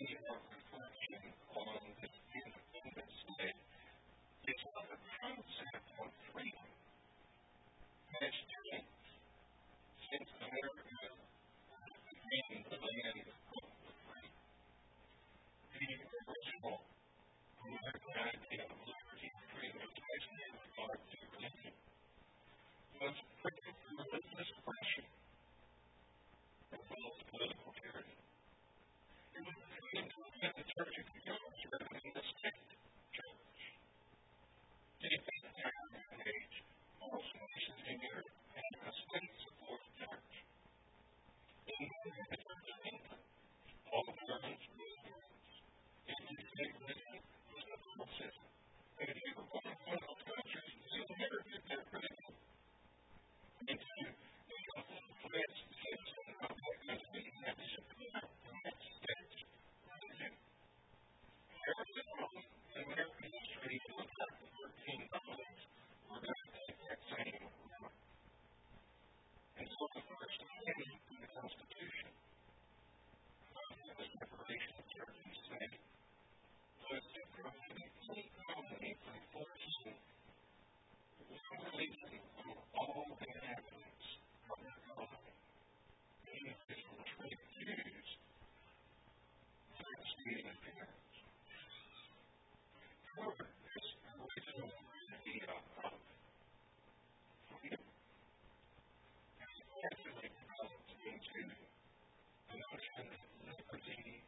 relationship at the church if you go چین ہمارے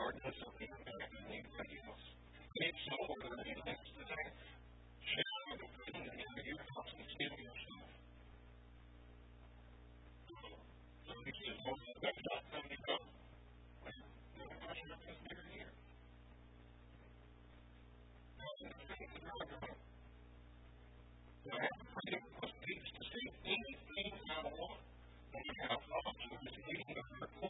regardless of the impact on anybody else, early next to that. Share the into your and steal your stuff. So he says, well, that's not coming up. Well, no, I'm not sure if they're here. I have freedom of to. And you have of this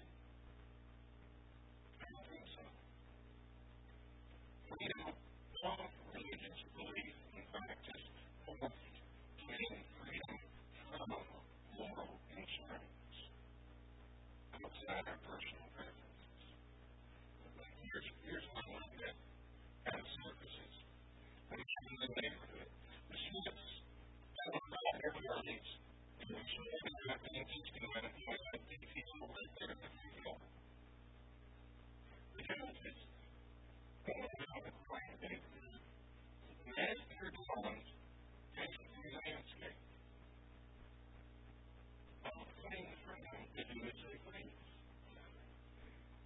outside our personal preferences. Here's, here's one like that services. When you're in the neighborhood, the students tell them about everybody's and we should have got things to do and point out the people right there in the field. The benefits of a quiet neighborhood. Master dawns takes the landscape. All things for them to do as they please.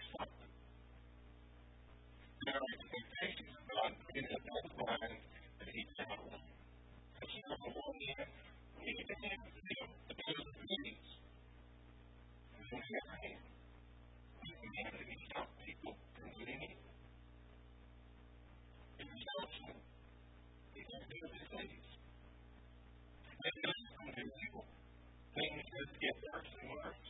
excitement. There are expectations of God put into God's mind that He cannot win. And the one hand, we need to you the best of meetings. And on the other hand, we need to stop people from doing it. It is optional. It is good to disease. And it is from new people. Things just get worse and worse.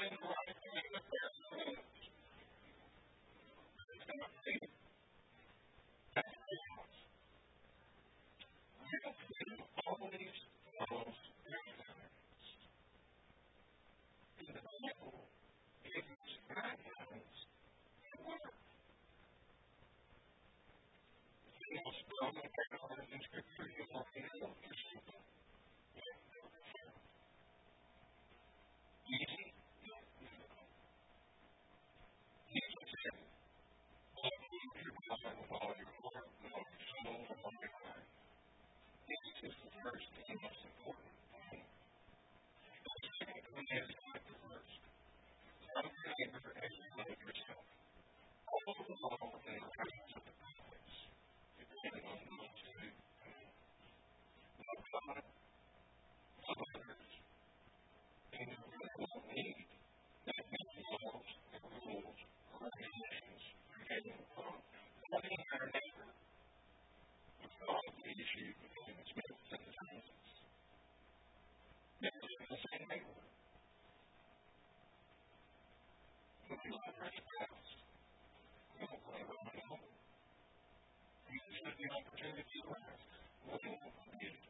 been blocked. Important part of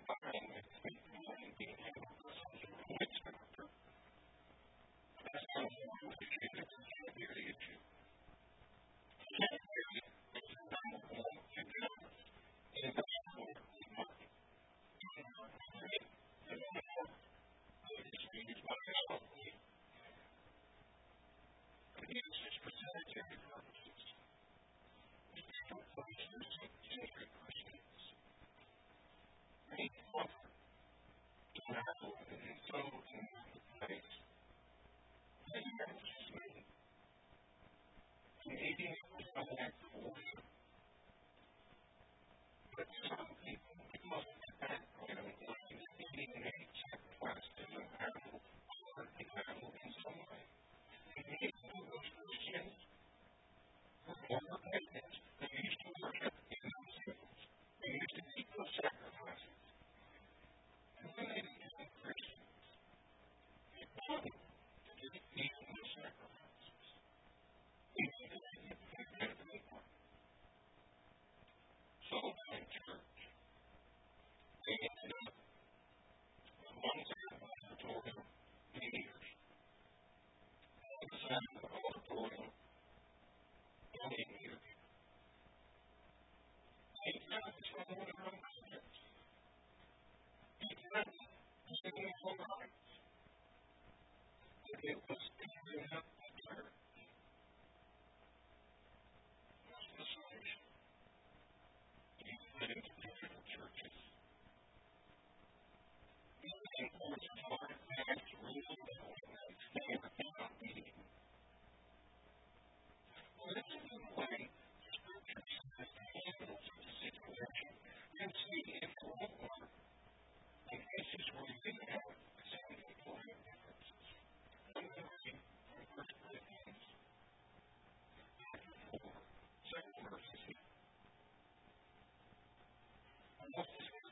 the thing that cannot be Hold on.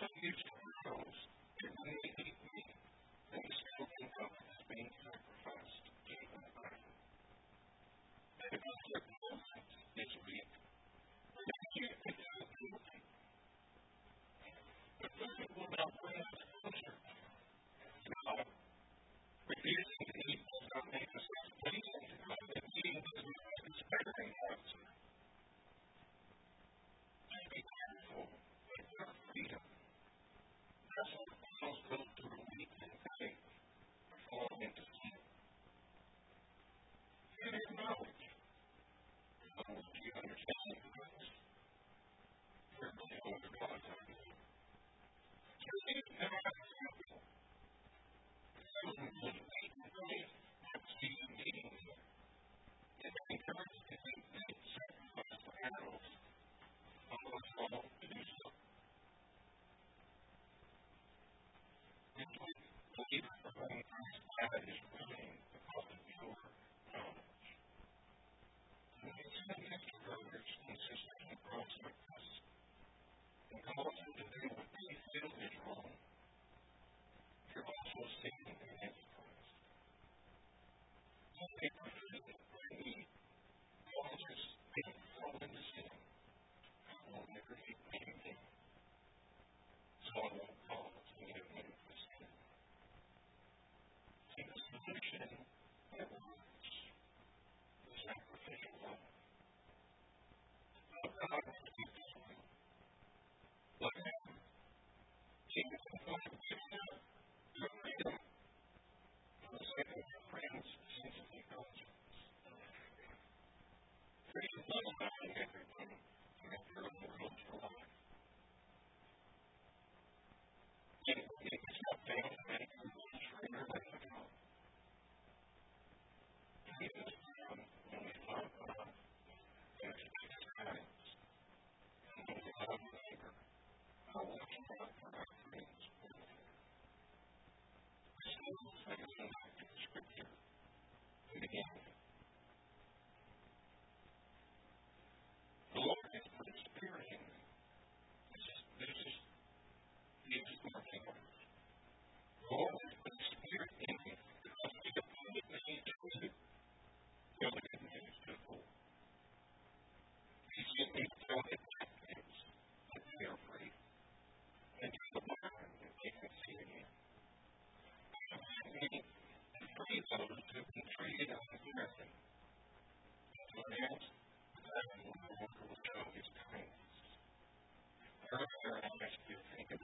so used to themselves data is ruining the public in the extent that created out of nothing. Someone else, that one will show his kindness. Earlier, I asked you to think about.